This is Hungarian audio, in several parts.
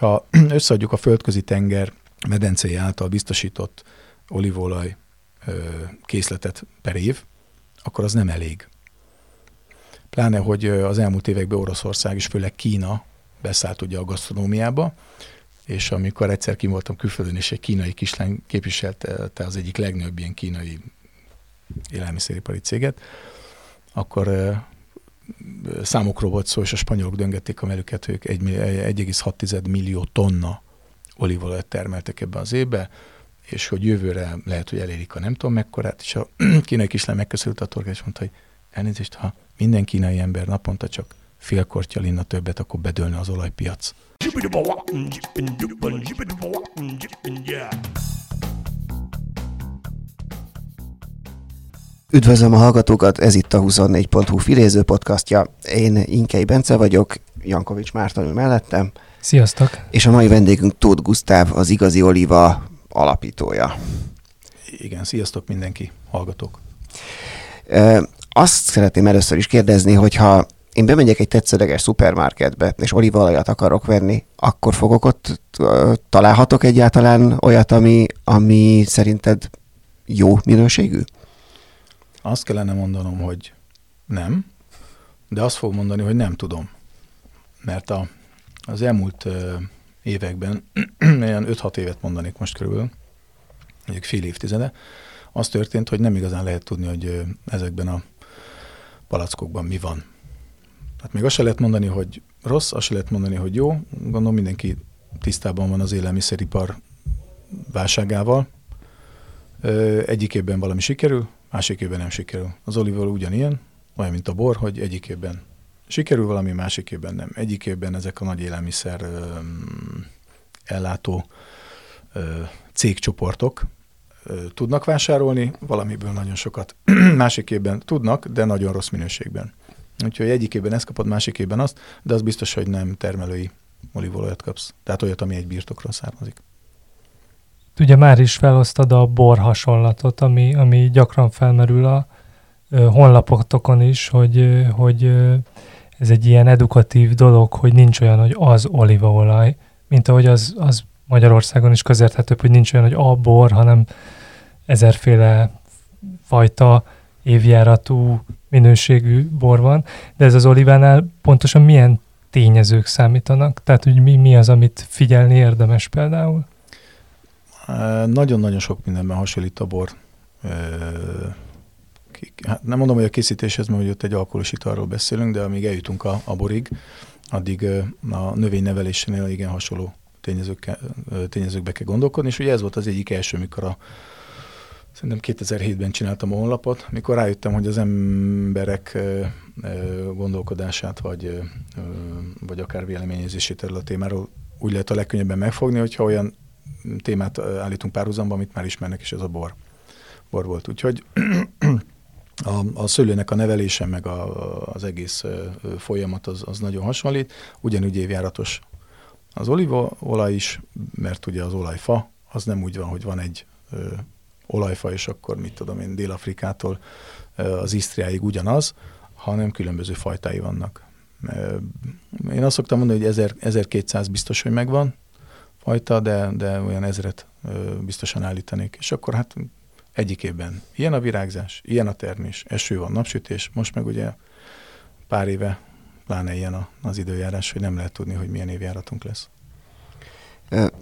Ha összeadjuk a földközi tenger medencéje által biztosított olívolaj készletet per év, akkor az nem elég. Pláne, hogy az elmúlt években Oroszország és főleg Kína beszállt ugye a gasztronómiába, és amikor egyszer kim voltam külföldön, és egy kínai kislány képviselte az egyik legnagyobb ilyen kínai élelmiszeripari céget, akkor számokról volt szó, és a spanyolok döngették a melüket, ők 1,6 millió tonna olívolajat termeltek ebbe az évbe, és hogy jövőre lehet, hogy elérik a nem tudom mekkorát, és a kínai kislány megköszönült a torkát, és mondta, hogy elnézést, ha minden kínai ember naponta csak fél kortyal inna többet, akkor bedőlne az olajpiac. Üdvözlöm a hallgatókat, ez itt a 24.hu filéző podcastja. Én Inkei Bence vagyok, Jankovics Márton ül mellettem. Sziasztok! És a mai vendégünk Tóth Gusztáv, az Igazi Oliva alapítója. Igen, sziasztok mindenki, hallgatók. Azt szeretném először is kérdezni, hogyha én bemegyek egy tetszőleges szupermarketbe, és olívaolajat akarok venni, akkor fogok ott, találhatok egyáltalán olyat, ami, ami szerinted jó minőségű? Azt kellene mondanom, hogy nem, de azt fog mondani, hogy nem tudom. Mert a, az elmúlt ö, években, ilyen 5-6 évet mondanék most körülbelül, mondjuk fél évtizede, az történt, hogy nem igazán lehet tudni, hogy ö, ezekben a palackokban mi van. Hát még azt se lehet mondani, hogy rossz, azt se lehet mondani, hogy jó. Gondolom mindenki tisztában van az élelmiszeripar válságával. Egyik évben valami sikerül, másik évben nem sikerül. Az olival ugyanilyen, olyan, mint a bor, hogy egyik évben sikerül valami, másik évben nem. Egyik évben ezek a nagy élelmiszer ö, ellátó ö, cégcsoportok ö, tudnak vásárolni, valamiből nagyon sokat. másik évben tudnak, de nagyon rossz minőségben. Úgyhogy egyik évben ezt kapod, másik évben azt, de az biztos, hogy nem termelői olívolajat kapsz. Tehát olyat, ami egy birtokról származik. Ugye már is felosztad a bor hasonlatot, ami, ami gyakran felmerül a ö, honlapotokon is, hogy, hogy ez egy ilyen edukatív dolog, hogy nincs olyan, hogy az olívaolaj, mint ahogy az, az Magyarországon is közérthetőbb, hogy nincs olyan, hogy a bor, hanem ezerféle fajta évjáratú minőségű bor van, de ez az olivánál pontosan milyen tényezők számítanak? Tehát, hogy mi, mi az, amit figyelni érdemes például? Nagyon-nagyon sok mindenben hasonlít a bor. Hát nem mondom, hogy a készítéshez, mert hogy ott egy alkoholos italról beszélünk, de amíg eljutunk a, a borig, addig a növénynevelésénél igen hasonló tényezők, tényezőkbe kell gondolkodni, és ugye ez volt az egyik első, mikor a Szerintem 2007-ben csináltam a honlapot, mikor rájöttem, hogy az emberek gondolkodását, vagy, vagy akár véleményezését erről a témáról úgy lehet a legkönnyebben megfogni, hogyha olyan témát állítunk párhuzamba, amit már ismernek, és ez a bor, bor volt. Úgyhogy a, a szőlőnek a nevelése, meg a, az egész folyamat az, az nagyon hasonlít. Ugyanúgy évjáratos az olívaolaj is, mert ugye az olajfa, az nem úgy van, hogy van egy olajfa, és akkor mit tudom én, Dél-Afrikától az Isztriáig ugyanaz, hanem különböző fajtái vannak. Én azt szoktam mondani, hogy 1000, 1200 biztos, hogy megvan fajta, de, de olyan ezret biztosan állítanék. És akkor hát egyik évben ilyen a virágzás, ilyen a termés, eső van, napsütés, most meg ugye pár éve pláne ilyen az időjárás, hogy nem lehet tudni, hogy milyen évjáratunk lesz.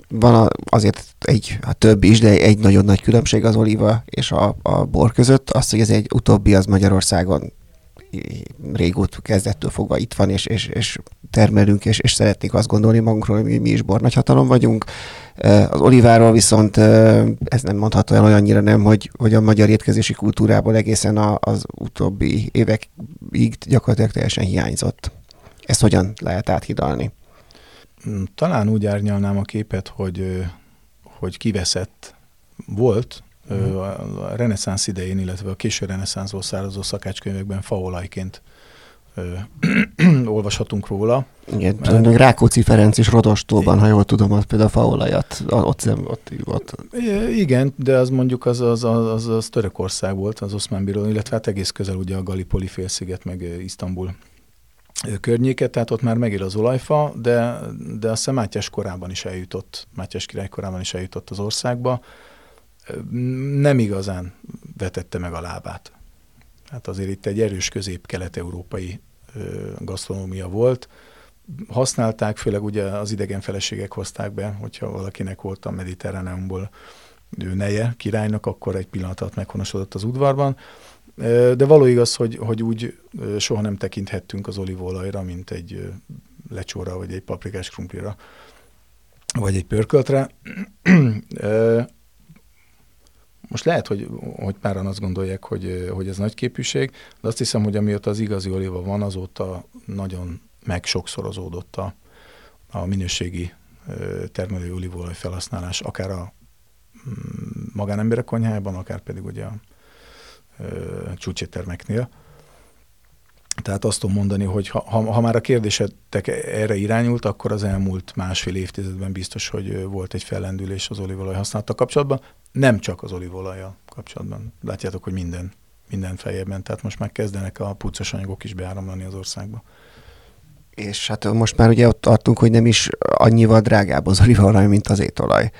Van azért egy, a több is, de egy nagyon nagy különbség az olíva és a, a bor között. Azt, hogy ez egy utóbbi az Magyarországon régóta kezdettől fogva itt van, és, és, és termelünk, és, és szeretnék azt gondolni magunkról, hogy mi, mi is bornagyhatalom vagyunk. Az oliváról viszont ez nem mondható el olyannyira nem, hogy, hogy a magyar étkezési kultúrából egészen a, az utóbbi évekig gyakorlatilag teljesen hiányzott. Ezt hogyan lehet áthidalni? Talán úgy árnyalnám a képet, hogy, hogy kiveszett volt a reneszánsz idején, illetve a késő reneszánszból származó szakácskönyvekben faolajként olvashatunk róla. Igen, mert... Rákóczi Ferenc is Rodostóban, ha jól tudom, az például faolajat, ott, ott, ott. Igen, de az mondjuk az, az, az, az, Törökország volt, az Oszmán Bíró, illetve hát egész közel ugye a Galipoli félsziget, meg Isztambul környéket, tehát ott már megél az olajfa, de, de azt hiszem Mátyás korában is eljutott, Mátyás király korában is eljutott az országba. Nem igazán vetette meg a lábát. Hát azért itt egy erős közép-kelet-európai gasztronómia volt. Használták, főleg ugye az idegen feleségek hozták be, hogyha valakinek volt a mediterráneumból neje királynak, akkor egy pillanatot meghonosodott az udvarban. De való igaz, hogy, hogy úgy soha nem tekinthettünk az olívolajra, mint egy lecsóra, vagy egy paprikás krumplira, vagy egy pörköltre. Most lehet, hogy, hogy páran azt gondolják, hogy, hogy ez nagy képűség, de azt hiszem, hogy amióta az igazi oliva van, azóta nagyon meg sokszorozódott a, a minőségi termelő olívolaj felhasználás, akár a mm, magánemberek konyhájában, akár pedig ugye a csúcséttermeknél. Tehát azt tudom mondani, hogy ha, ha, ha már a kérdésetek erre irányult, akkor az elmúlt másfél évtizedben biztos, hogy volt egy fellendülés az olívolaj használata kapcsolatban. Nem csak az olívolajjal kapcsolatban. Látjátok, hogy minden, minden fejében. Tehát most már kezdenek a puccos anyagok is beáramlani az országba. És hát most már ugye ott tartunk, hogy nem is annyival drágább az olívaolaj, mint az étolaj.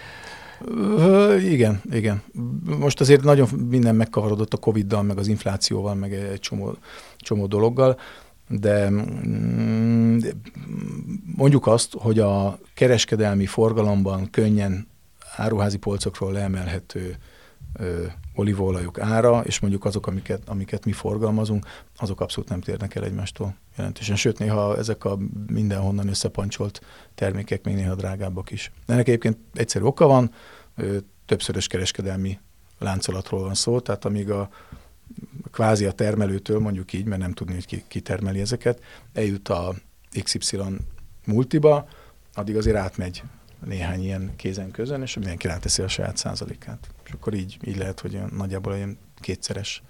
Igen, igen. Most azért nagyon minden megkavarodott a Covid-dal, meg az inflációval, meg egy csomó, csomó dologgal, de mm, mondjuk azt, hogy a kereskedelmi forgalomban könnyen áruházi polcokról leemelhető olívaolajok ára, és mondjuk azok, amiket, amiket mi forgalmazunk, azok abszolút nem térnek el egymástól jelentősen. Sőt, néha ezek a mindenhonnan összepancsolt termékek még néha drágábbak is. Ennek egyébként egyszerű oka van, többszörös kereskedelmi láncolatról van szó, tehát amíg a kvázi a termelőtől, mondjuk így, mert nem tudni, hogy ki, ki termeli ezeket, eljut a XY multiba, addig azért átmegy néhány ilyen kézen közön, és mindenki ráteszi a saját százalékát. És akkor így, így lehet, hogy nagyjából olyan kétszeres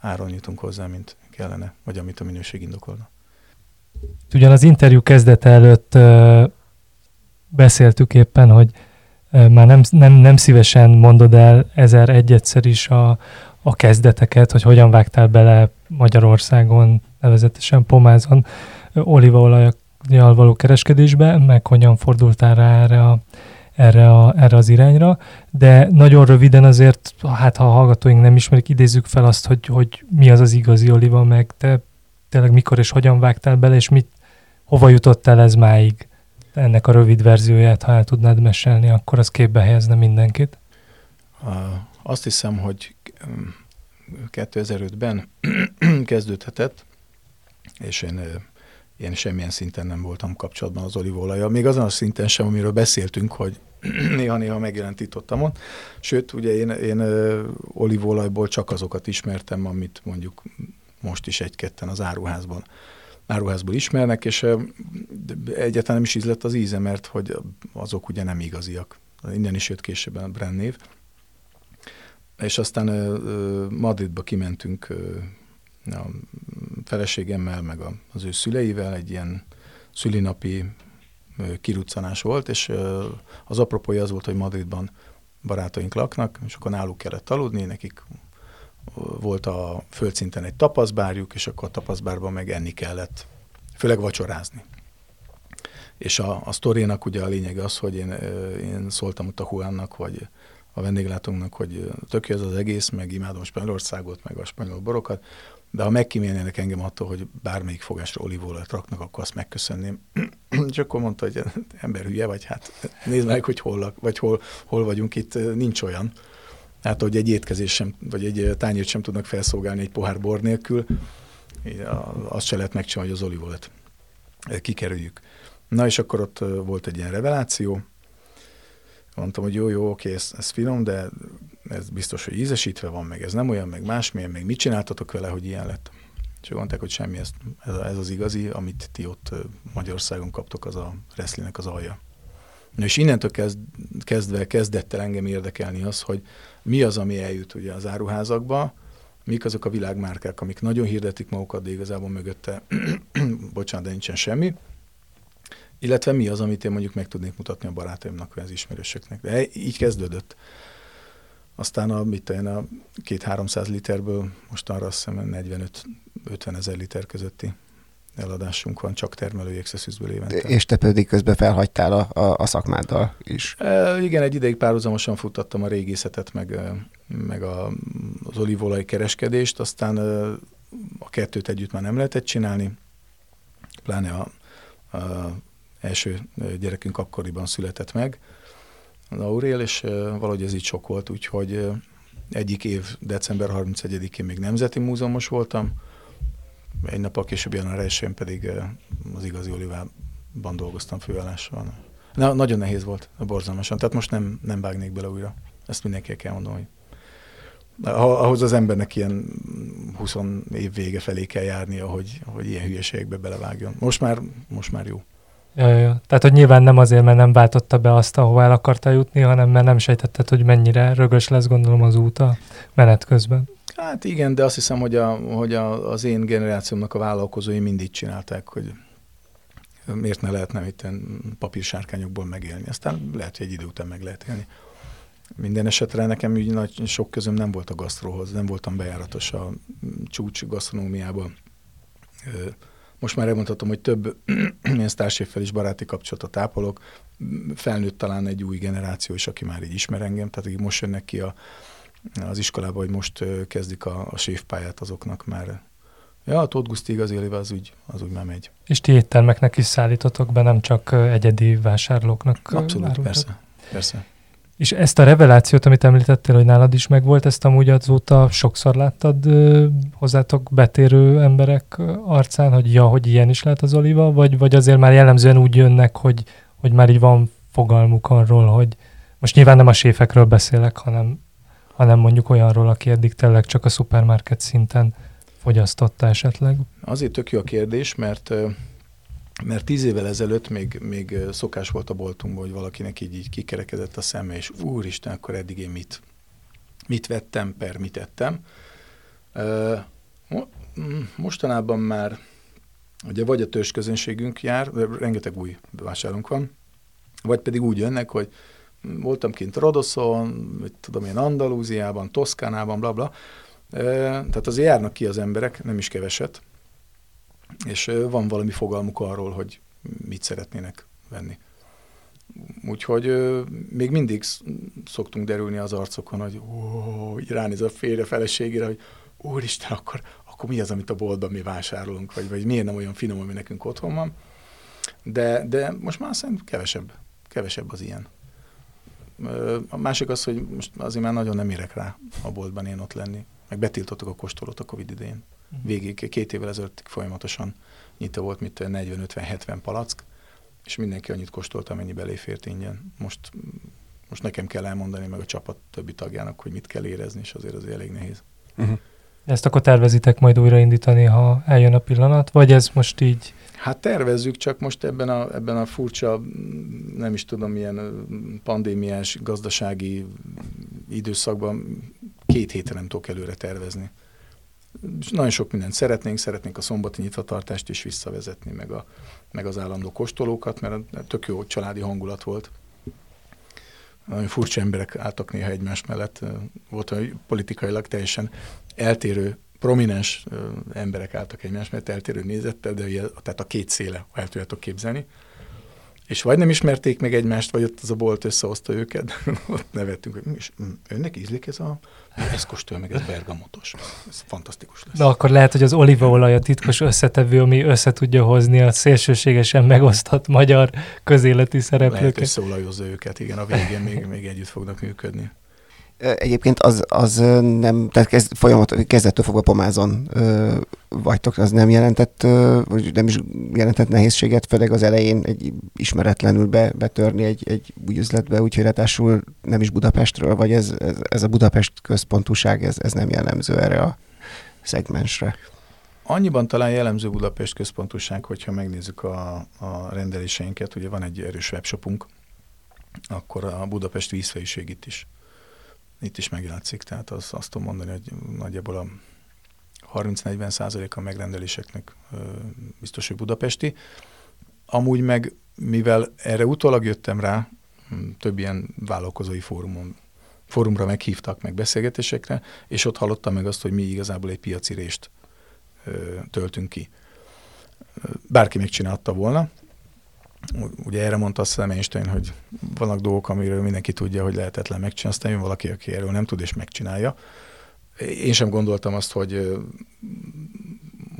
áron jutunk hozzá, mint kellene, vagy amit a minőség indokolna. Ugyan az interjú kezdete előtt ö, beszéltük éppen, hogy ö, már nem, nem, nem szívesen mondod el ezer egyszer is a, a kezdeteket, hogy hogyan vágtál bele Magyarországon, nevezetesen Pomázon olívaolajjal való kereskedésbe, meg hogyan fordultál rá erre, a, erre, a, erre az irányra, de nagyon röviden azért, hát ha a hallgatóink nem ismerik, idézzük fel azt, hogy, hogy mi az az igazi oliva, meg te tényleg mikor és hogyan vágtál bele, és mit, hova jutottál ez máig? Ennek a rövid verzióját, ha el tudnád mesélni, akkor az képbe helyezne mindenkit. Azt hiszem, hogy 2005-ben kezdődhetett, és én, én semmilyen szinten nem voltam kapcsolatban az olívolajjal. Még azon a szinten sem, amiről beszéltünk, hogy néha-néha megjelent itt ott, amott. Sőt, ugye én, én olívolajból csak azokat ismertem, amit mondjuk most is egy-ketten az áruházban áruházból ismernek, és egyáltalán nem is ízlett az íze, mert hogy azok ugye nem igaziak. Innen is jött később a brand név. És aztán Madridba kimentünk a feleségemmel, meg az ő szüleivel, egy ilyen szülinapi kiruccanás volt, és az apropója az volt, hogy Madridban barátaink laknak, és akkor náluk kellett aludni, nekik volt a földszinten egy tapaszbárjuk, és akkor a tapaszbárban meg enni kellett, főleg vacsorázni. És a, a sztorinak ugye a lényeg az, hogy én, én szóltam ott a Juannak, vagy a vendéglátónknak, hogy tök ez az egész, meg imádom Spanyolországot, meg a spanyol borokat, de ha megkímélnének engem attól, hogy bármelyik fogásra olívolajat raknak, akkor azt megköszönném. És akkor mondta, hogy ember hülye vagy, hát nézd meg, hogy hol, vagy hol, hol vagyunk itt, nincs olyan. Hát, hogy egy étkezés sem, vagy egy tányért sem tudnak felszolgálni egy pohár bor nélkül, azt se lehet megcsinálni, hogy az olívolat kikerüljük. Na és akkor ott volt egy ilyen reveláció, mondtam, hogy jó, jó, oké, ez, ez finom, de ez biztos, hogy ízesítve van, meg ez nem olyan, meg másmilyen, meg mit csináltatok vele, hogy ilyen lett. És mondták, hogy semmi, ez, ez, az igazi, amit ti ott Magyarországon kaptok, az a reszlinek az alja. Na és innentől kezd, kezdve kezdett el engem érdekelni az, hogy mi az, ami eljut ugye az áruházakba, mik azok a világmárkák, amik nagyon hirdetik magukat, de igazából mögötte, bocsánat, de nincsen semmi, illetve mi az, amit én mondjuk meg tudnék mutatni a barátaimnak, vagy az ismerősöknek. De így kezdődött. Aztán a, mit tudom, a két 300 literből most arra azt hiszem 45-50 ezer liter közötti eladásunk van, csak termelői exeszűzből évente. És te pedig közben felhagytál a, a, a szakmáddal is. E, igen, egy ideig párhuzamosan futtattam a régészetet, meg, meg a, az olívolaj kereskedést, aztán a kettőt együtt már nem lehetett csinálni, pláne a, a első gyerekünk akkoriban született meg, az Aurél, és valahogy ez így sok volt, úgyhogy egyik év december 31-én még Nemzeti Múzeumos voltam, egy nappal később január 1 pedig az igazi olivában dolgoztam főállásban. Na, nagyon nehéz volt, borzalmasan. Tehát most nem, nem vágnék bele újra. Ezt mindenki kell mondani, hogy ahhoz az embernek ilyen 20 év vége felé kell járnia, hogy, hogy ilyen hülyeségekbe belevágjon. Most már, most már jó. Ja, ja. Tehát, hogy nyilván nem azért, mert nem váltotta be azt, ahová el akarta jutni, hanem mert nem sejtetted, hogy mennyire rögös lesz, gondolom, az út a menet közben. Hát igen, de azt hiszem, hogy, a, hogy a, az én generációmnak a vállalkozói mindig csinálták, hogy miért ne lehetne itt papírsárkányokból megélni. Aztán lehet, hogy egy idő után meg lehet élni. Minden esetre nekem úgy nagy sok közöm nem volt a gasztróhoz, nem voltam bejáratos a csúcs gasztronómiában. Most már elmondhatom, hogy több ilyen sztárséffel is baráti kapcsolatot ápolok. Felnőtt talán egy új generáció is, aki már így ismer engem, tehát így most jönnek ki a, az iskolába, hogy most kezdik a, a séfpályát azoknak már. Ja, a Tóth Guszti igazi éléve az úgy, az úgy már megy. És ti éttermeknek is szállítotok be, nem csak egyedi vásárlóknak? Abszolút, árultak? persze, persze. És ezt a revelációt, amit említettél, hogy nálad is megvolt, ezt amúgy azóta sokszor láttad ö, hozzátok betérő emberek arcán, hogy ja, hogy ilyen is lehet az oliva, vagy, vagy azért már jellemzően úgy jönnek, hogy, hogy már így van fogalmuk arról, hogy most nyilván nem a séfekről beszélek, hanem, hanem mondjuk olyanról, aki eddig tényleg csak a szupermarket szinten fogyasztotta esetleg. Azért tök jó a kérdés, mert mert tíz évvel ezelőtt még, még szokás volt a boltunkban, hogy valakinek így, így kikerekedett a szeme, és úristen, akkor eddig én mit, mit vettem, per mit ettem. Mostanában már ugye vagy a törzs közönségünk jár, rengeteg új vásárlónk van, vagy pedig úgy jönnek, hogy voltam kint Rodoszon, mit tudom én, Andalúziában, Toszkánában, bla, bla. Tehát azért járnak ki az emberek, nem is keveset, és van valami fogalmuk arról, hogy mit szeretnének venni. Úgyhogy még mindig szoktunk derülni az arcokon, hogy ó, ránéz a félre feleségére, hogy úristen, akkor, akkor mi az, amit a boltban mi vásárolunk, vagy, vagy miért nem olyan finom, ami nekünk otthon van. De, de most már szerintem kevesebb, kevesebb az ilyen. A másik az, hogy most azért már nagyon nem érek rá a boltban én ott lenni. Meg betiltottuk a kóstolót a Covid idején. Végig két évvel ezelőtt folyamatosan nyitva volt, mint 40-50-70 palack, és mindenki annyit kóstolt, amennyi beléfért ingyen. Most, most nekem kell elmondani meg a csapat többi tagjának, hogy mit kell érezni, és azért az elég nehéz. Uh-huh. Ezt akkor tervezitek majd újraindítani, ha eljön a pillanat, vagy ez most így? Hát tervezzük, csak most ebben a, ebben a furcsa, nem is tudom, milyen pandémiás gazdasági időszakban két hétre nem tudok előre tervezni. Nagyon sok mindent szeretnénk, szeretnénk a szombati nyitvatartást is visszavezetni, meg, a, meg az állandó kóstolókat, mert tök jó családi hangulat volt. Nagyon furcsa emberek álltak néha egymás mellett. Volt, hogy politikailag teljesen eltérő, prominens emberek álltak egymás mellett, eltérő nézettel, de ugye, tehát a két széle el tudjátok képzelni és vagy nem ismerték meg egymást, vagy ott az a bolt összehozta őket, ott nevettünk, hogy és mm, önnek ízlik ez a, ez kóstolja meg, ez bergamotos. Ez fantasztikus lesz. Na akkor lehet, hogy az olívaolaj a titkos összetevő, ami össze tudja hozni a szélsőségesen megosztott magyar közéleti szereplőket. Lehet összeolajozza őket, igen, a végén még, még együtt fognak működni. Egyébként az, az nem, tehát kezd, folyamat, kezdettől fogva pomázon ö, vagytok, az nem jelentett, ö, vagy nem is jelentett nehézséget, főleg az elején egy ismeretlenül be, betörni egy, egy új üzletbe, úgyhogy ráadásul nem is Budapestről, vagy ez, ez, ez a Budapest központúság, ez, ez nem jellemző erre a szegmensre. Annyiban talán jellemző Budapest központúság, hogyha megnézzük a, a rendeléseinket, ugye van egy erős webshopunk, akkor a Budapest vízfejűség is itt is megjátszik, tehát az, azt tudom mondani, hogy nagyjából a 30-40 százalék a megrendeléseknek biztos, hogy budapesti. Amúgy meg, mivel erre utólag jöttem rá, hm, több ilyen vállalkozói fórumon, fórumra meghívtak meg beszélgetésekre, és ott hallottam meg azt, hogy mi igazából egy piaci rést töltünk ki. bárki megcsinálta volna. Ugye erre mondta azt Einstein, hogy vannak dolgok, amiről mindenki tudja, hogy lehetetlen megcsinálni, aztán jön valaki, aki erről nem tud, és megcsinálja. Én sem gondoltam azt, hogy,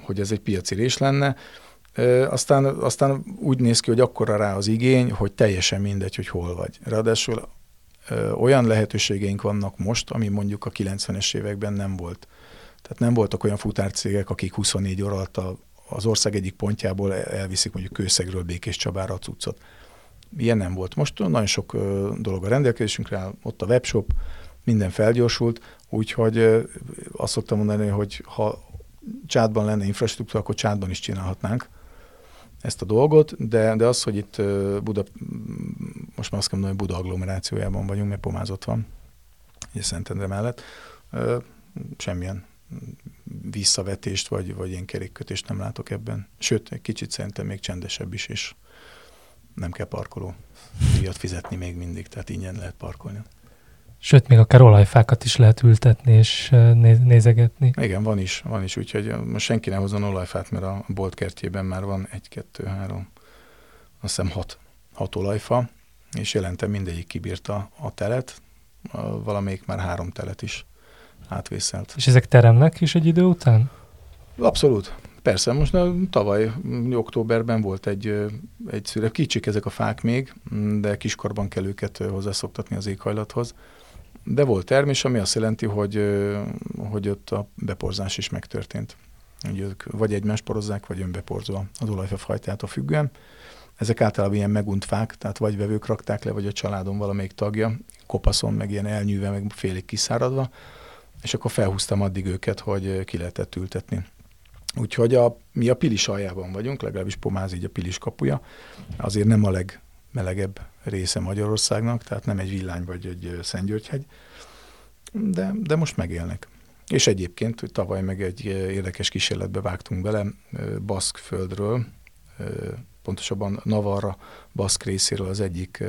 hogy ez egy piaci rés lenne. Aztán, aztán úgy néz ki, hogy akkora rá az igény, hogy teljesen mindegy, hogy hol vagy. Ráadásul olyan lehetőségeink vannak most, ami mondjuk a 90-es években nem volt. Tehát nem voltak olyan futárcégek, akik 24 óra alatt a, az ország egyik pontjából elviszik mondjuk Kőszegről Békés Csabára a cuccot. Ilyen nem volt. Most nagyon sok dolog a rendelkezésünkre ott a webshop, minden felgyorsult, úgyhogy azt szoktam mondani, hogy ha csátban lenne infrastruktúra, akkor csátban is csinálhatnánk ezt a dolgot, de, de az, hogy itt Buda, most már azt kell hogy Buda agglomerációjában vagyunk, mert pomázott van, ugye Szentendre mellett, semmilyen visszavetést, vagy, vagy ilyen kerékkötést nem látok ebben. Sőt, egy kicsit szerintem még csendesebb is, és nem kell parkoló díjat fizetni még mindig, tehát ingyen lehet parkolni. Sőt, még akár olajfákat is lehet ültetni és nézegetni. Igen, van is, van is, úgyhogy most senki ne hozzon olajfát, mert a bolt kertjében már van egy, kettő, három, azt hiszem hat, hat olajfa, és jelentem mindegyik kibírta a telet, valamelyik már három telet is átvészelt. És ezek teremnek is egy idő után? Abszolút. Persze, most na, tavaly októberben volt egy, egy szület. Kicsik ezek a fák még, de kiskorban kell őket hozzászoktatni az éghajlathoz. De volt termés, ami azt jelenti, hogy, hogy ott a beporzás is megtörtént. Ugye ők vagy egymást porozzák, vagy önbeporzva az olajfa fajtától függően. Ezek általában ilyen megunt fák, tehát vagy vevők rakták le, vagy a családon valamelyik tagja, kopaszon, meg ilyen elnyűve, meg félig kiszáradva, és akkor felhúztam addig őket, hogy ki lehetett ültetni. Úgyhogy a, mi a Pilis aljában vagyunk, legalábbis Pomáz így a Pilis kapuja, azért nem a legmelegebb része Magyarországnak, tehát nem egy villány vagy egy Szentgyörgyhegy, de, de most megélnek. És egyébként hogy tavaly meg egy érdekes kísérletbe vágtunk bele Baszk földről, pontosabban Navarra Baszk részéről az egyik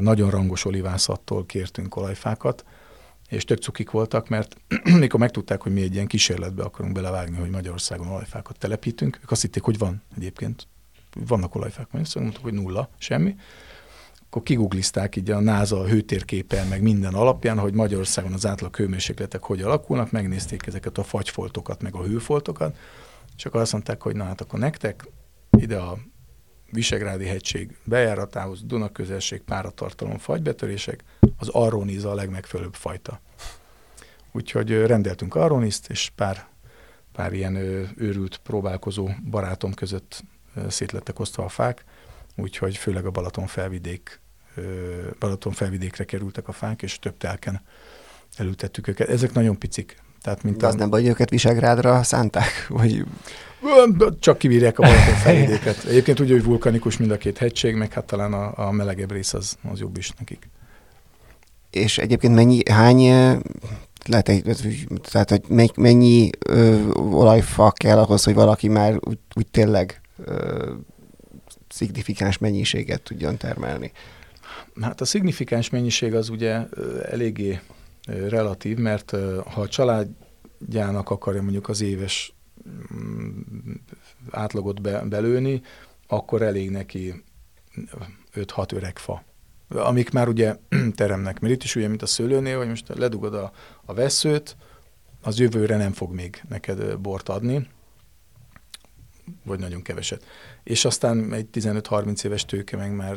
nagyon rangos olivászattól kértünk olajfákat, és tök cukik voltak, mert mikor megtudták, hogy mi egy ilyen kísérletbe akarunk belevágni, hogy Magyarországon olajfákat telepítünk, ők azt hitték, hogy van egyébként, vannak olajfák, Magyarországon, mondtuk, hogy nulla, semmi, akkor kiguglizták így a NASA hőtérképen, meg minden alapján, hogy Magyarországon az átlag hőmérsékletek hogy alakulnak, megnézték ezeket a fagyfoltokat, meg a hőfoltokat, és akkor azt mondták, hogy na hát akkor nektek ide a Visegrádi hegység bejáratához, Duna közelség, páratartalom, fagybetörések, az arroniza a legmegfelelőbb fajta. Úgyhogy rendeltünk arroniszt, és pár, pár ilyen őrült próbálkozó barátom között szétlettek osztva a fák, úgyhogy főleg a Balaton felvidék, Balaton felvidékre kerültek a fák, és több telken elültettük őket. Ezek nagyon picik. Tehát, mint De az a... nem baj, hogy őket Visegrádra szánták? Vagy... Csak kivírják a Balaton felvidéket. Egyébként úgy, hogy vulkanikus mind a két hegység, meg hát talán a, a melegebb rész az, az jobb is nekik. És egyébként mennyi, hány lehet, tehát, hogy mennyi ö, olajfa kell ahhoz, hogy valaki már úgy, úgy tényleg ö, szignifikáns mennyiséget tudjon termelni? Hát a szignifikáns mennyiség az ugye eléggé relatív, mert ha a családjának akarja mondjuk az éves átlagot be, belőni, akkor elég neki 5-6 öreg fa amik már ugye teremnek. Mert itt is ugye, mint a szőlőnél, hogy most ledugod a, a veszőt, az jövőre nem fog még neked bort adni, vagy nagyon keveset. És aztán egy 15-30 éves tőke meg már,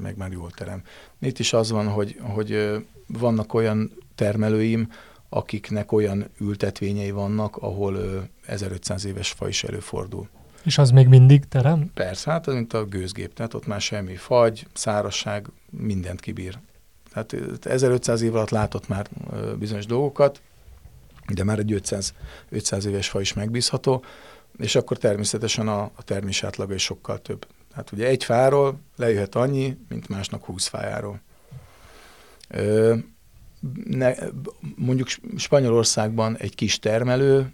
meg már jól terem. Itt is az van, hogy, hogy vannak olyan termelőim, akiknek olyan ültetvényei vannak, ahol 1500 éves fa is előfordul. És az még mindig terem? Persze, hát mint a gőzgép, tehát ott már semmi fagy, szárasság, mindent kibír. Tehát 1500 év alatt látott már bizonyos dolgokat, de már egy 500, 500 éves fa is megbízható, és akkor természetesen a, a termés átlaga is sokkal több. Tehát ugye egy fáról lejöhet annyi, mint másnak 20 fájáról. Ö, ne, mondjuk Spanyolországban egy kis termelőnek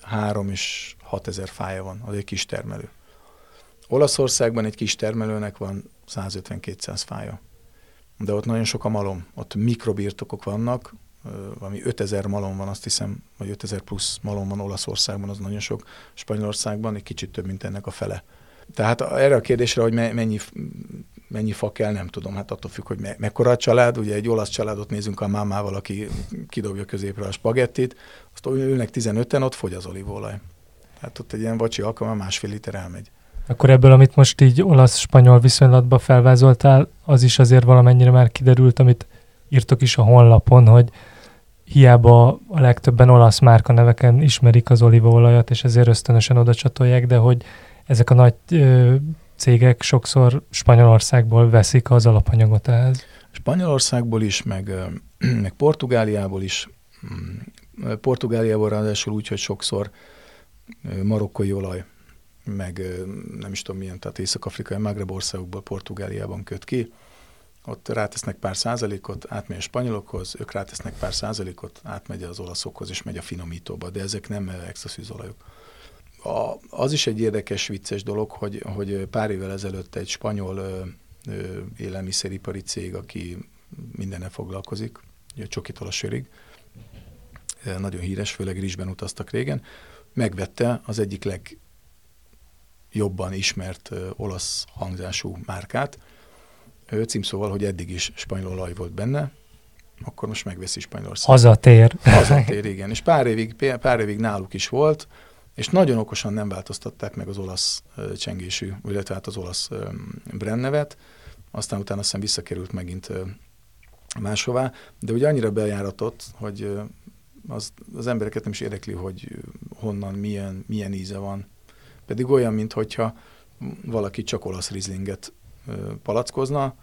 három és 6000 fája van, az egy kis termelő. Olaszországban egy kis termelőnek van 150-200 fája. De ott nagyon sok a malom, ott mikrobirtokok vannak, valami 5000 malom van, azt hiszem, vagy 5000 plusz malom van Olaszországban, az nagyon sok, Spanyolországban egy kicsit több, mint ennek a fele. Tehát erre a kérdésre, hogy mennyi, mennyi fa kell, nem tudom. Hát attól függ, hogy me- mekkora a család. Ugye egy olasz családot nézünk a mámával, aki kidobja középre a spagettit, azt ülnek 15-en, ott fogy az olívolaj. Hát ott egy ilyen vacsi alkalommal másfél liter elmegy. Akkor ebből, amit most így olasz-spanyol viszonylatba felvázoltál, az is azért valamennyire már kiderült, amit írtok is a honlapon, hogy hiába a legtöbben olasz márka neveken ismerik az olívaolajat, és ezért ösztönösen oda csatolják, de hogy ezek a nagy ö, cégek sokszor Spanyolországból veszik az alapanyagot ehhez. Spanyolországból is, meg, meg Portugáliából is. Mm, Portugáliából ráadásul úgy, hogy sokszor marokkói olaj, meg nem is tudom milyen, tehát észak-afrikai Magreb országokból Portugáliában köt ki. Ott rátesznek pár százalékot, átmegy a spanyolokhoz, ők rátesznek pár százalékot, átmegy az olaszokhoz, és megy a finomítóba, de ezek nem extra szűzolajok a, az is egy érdekes, vicces dolog, hogy, hogy pár évvel ezelőtt egy spanyol ö, ö, élelmiszeripari cég, aki mindennel foglalkozik, a csokitól a sörig, nagyon híres, főleg rizsben utaztak régen, megvette az egyik legjobban ismert ö, olasz hangzású márkát, ő címszóval, hogy eddig is spanyol olaj volt benne, akkor most megveszi Spanyolország. Hazatér. Hazatér, igen. És pár évig, pár évig náluk is volt, és nagyon okosan nem változtatták meg az olasz csengésű, illetve hát az olasz uh, brand nevet, aztán utána aztán visszakerült megint máshová, de ugye annyira bejáratott, hogy az, az embereket nem is érdekli, hogy honnan, milyen, milyen íze van. Pedig olyan, mintha valaki csak olasz rizlinget palackozna,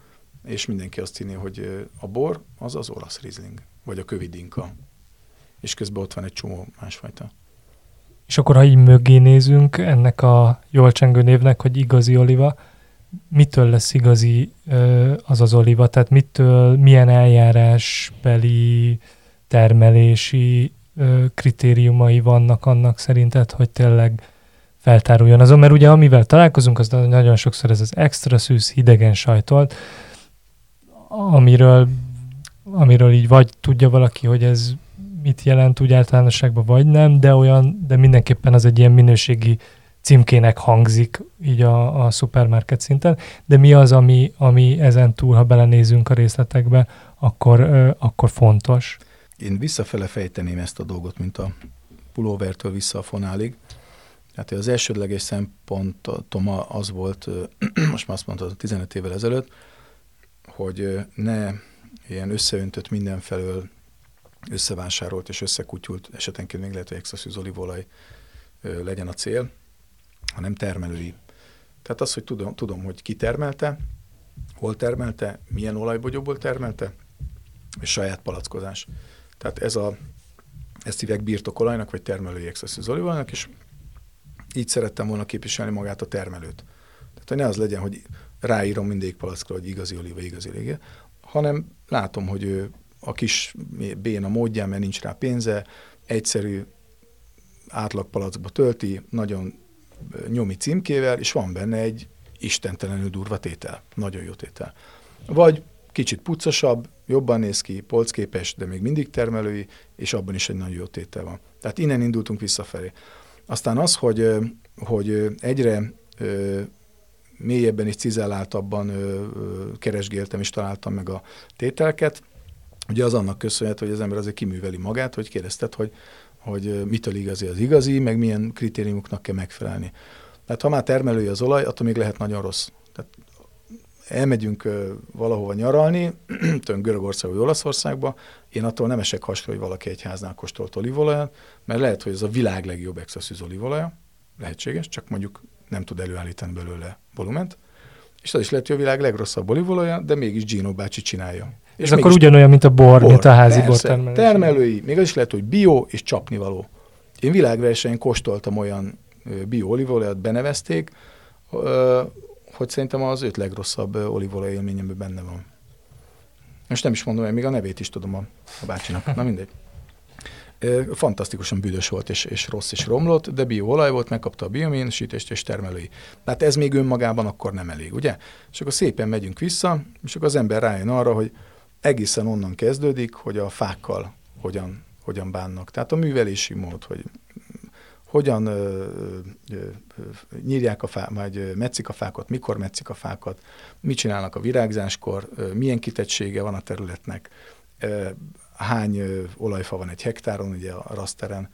és mindenki azt hinné, hogy a bor az az olasz rizling, vagy a kövidinka. És közben ott van egy csomó másfajta. És akkor, ha így mögé nézünk ennek a jól csengő névnek, hogy igazi oliva, mitől lesz igazi az az oliva? Tehát mitől, milyen eljárásbeli, termelési kritériumai vannak annak szerinted, hogy tényleg feltáruljon azon, mert ugye amivel találkozunk, az nagyon sokszor ez az extra szűz hidegen sajtolt, amiről, amiről így vagy tudja valaki, hogy ez mit jelent úgy általánosságban, vagy nem, de olyan, de mindenképpen az egy ilyen minőségi címkének hangzik így a, a szupermarket szinten, de mi az, ami, ami ezen túl, ha belenézünk a részletekbe, akkor, ö, akkor fontos? Én visszafele fejteném ezt a dolgot, mint a pulóvertől vissza a fonálig. Hát az elsődleges szempontom az volt, most már azt mondtad, 15 évvel ezelőtt, hogy ne ilyen összeöntött mindenfelől összevásárolt és összekutyult, esetenként még lehet, hogy extra olívolaj legyen a cél, hanem termelői. Tehát az, hogy tudom, tudom, hogy ki termelte, hol termelte, milyen olajbogyóból termelte, és saját palackozás. Tehát ez a, ezt hívják birtokolajnak, vagy termelői extra olívolajnak, és így szerettem volna képviselni magát a termelőt. Tehát, hogy ne az legyen, hogy ráírom mindig palackra, hogy igazi olíva, igazi lége, hanem látom, hogy ő a kis béna módján, mert nincs rá pénze, egyszerű átlagpalackba tölti, nagyon nyomi címkével, és van benne egy istentelenül durva tétel, nagyon jó tétel. Vagy kicsit pucosabb, jobban néz ki, polcképes, de még mindig termelői, és abban is egy nagyon jó tétel van. Tehát innen indultunk visszafelé. Aztán az, hogy, hogy egyre mélyebben és cizelláltabban keresgéltem és találtam meg a tételket, Ugye az annak köszönhető, hogy az ember azért kiműveli magát, hogy kérdezted, hogy, hogy mitől igazi az igazi, meg milyen kritériumoknak kell megfelelni. Tehát ha már termelői az olaj, attól még lehet nagyon rossz. Tehát elmegyünk valahova nyaralni, tőn Görögország vagy Olaszországba, én attól nem esek hasra, hogy valaki egy háznál kóstolt olívolajat, mert lehet, hogy ez a világ legjobb extra szűz olívolaja, lehetséges, csak mondjuk nem tud előállítani belőle volument, és az is lehet, hogy a világ legrosszabb olívolaja, de mégis Gino bácsi csinálja. És Ez akkor ugyanolyan, mint a bor, bor mint a házi bor termelői. Termelői, még az is lehet, hogy bio és csapnivaló. Én világversenyen kóstoltam olyan bio olívolajat, benevezték, hogy szerintem az öt legrosszabb olívolaj élményemben benne van. Most nem is mondom, hogy még a nevét is tudom a, a bácsinak. Na mindegy. Fantasztikusan büdös volt, és, és rossz, és romlott, de bioolaj volt, megkapta a biominősítést és termelői. Tehát ez még önmagában akkor nem elég, ugye? És akkor szépen megyünk vissza, és akkor az ember rájön arra, hogy egészen onnan kezdődik, hogy a fákkal hogyan, hogyan bánnak. Tehát a művelési mód, hogy hogyan ö, ö, ö, nyírják a fákat, vagy metszik a fákat, mikor metszik a fákat, mit csinálnak a virágzáskor, ö, milyen kitettsége van a területnek, ö, hány ö, olajfa van egy hektáron, ugye a raszteren,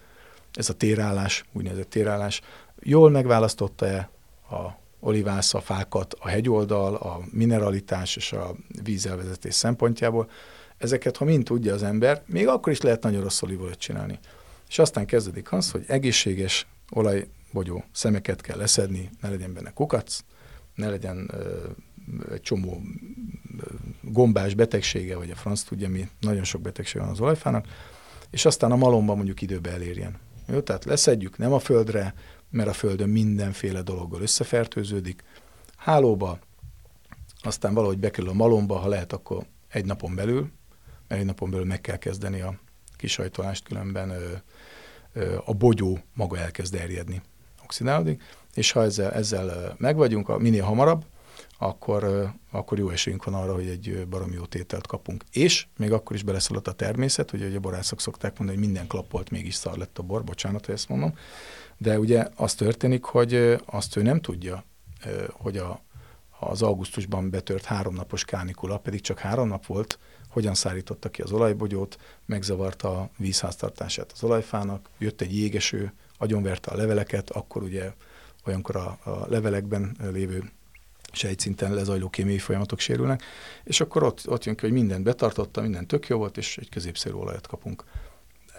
ez a térállás, úgynevezett térállás, jól megválasztotta-e a olivász a hegyoldal, a mineralitás és a vízelvezetés szempontjából. Ezeket, ha mind tudja az ember, még akkor is lehet nagyon rossz olívolajat csinálni. És aztán kezdődik az, hogy egészséges olajbogyó szemeket kell leszedni, ne legyen benne kukac, ne legyen egy csomó gombás betegsége, vagy a franc tudja mi, nagyon sok betegség van az olajfának, és aztán a malomban mondjuk időbe elérjen. Jó, tehát leszedjük nem a földre, mert a földön mindenféle dologgal összefertőződik, hálóba, aztán valahogy bekerül a malomba, ha lehet, akkor egy napon belül, mert egy napon belül meg kell kezdeni a kisajtolást, különben ö, ö, a bogyó maga elkezd erjedni, oxidálódik, és ha ezzel, ezzel megvagyunk, a, minél hamarabb, akkor, akkor jó esélyünk van arra, hogy egy baromi jó tételt kapunk. És még akkor is beleszólott a természet, hogy a borászok szokták mondani, hogy minden klappolt, mégis szar lett a bor, bocsánat, hogy ezt mondom, de ugye az történik, hogy azt ő nem tudja, hogy a, az augusztusban betört háromnapos kánikula, pedig csak három nap volt, hogyan szárította ki az olajbogyót, megzavarta a vízháztartását az olajfának, jött egy jégeső, agyonverte a leveleket, akkor ugye olyankor a, a levelekben lévő sejtszinten lezajló kémiai folyamatok sérülnek, és akkor ott, ott jön ki, hogy mindent betartotta, minden tök jó volt, és egy középszerű olajat kapunk.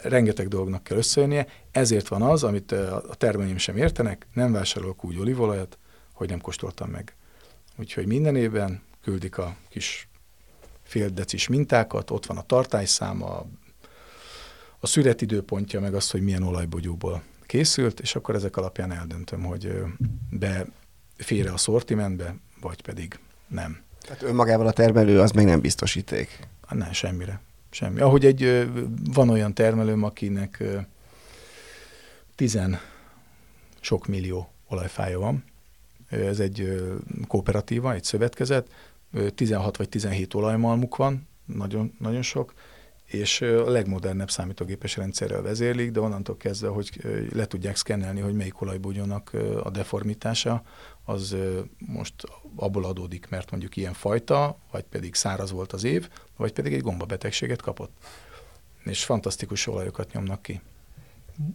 Rengeteg dolognak kell összejönnie, ezért van az, amit a termelőim sem értenek, nem vásárolok úgy olívolajat, hogy nem kóstoltam meg. Úgyhogy minden évben küldik a kis fél decis mintákat, ott van a tartályszáma, a születidőpontja, meg az, hogy milyen olajbogyóból készült, és akkor ezek alapján eldöntöm, hogy be félre a szortimentbe, vagy pedig nem. Tehát önmagával a termelő az még nem biztosíték? Nem, semmire. Semmi. Ahogy egy, van olyan termelőm, akinek tizen sok millió olajfája van, ez egy kooperatíva, egy szövetkezet, 16 vagy 17 olajmalmuk van, nagyon, nagyon sok, és a legmodernebb számítógépes rendszerrel vezérlik, de onnantól kezdve, hogy le tudják szkennelni, hogy melyik olajbúgyónak a deformitása, az most abból adódik, mert mondjuk ilyen fajta, vagy pedig száraz volt az év, vagy pedig egy gombabetegséget kapott. És fantasztikus olajokat nyomnak ki.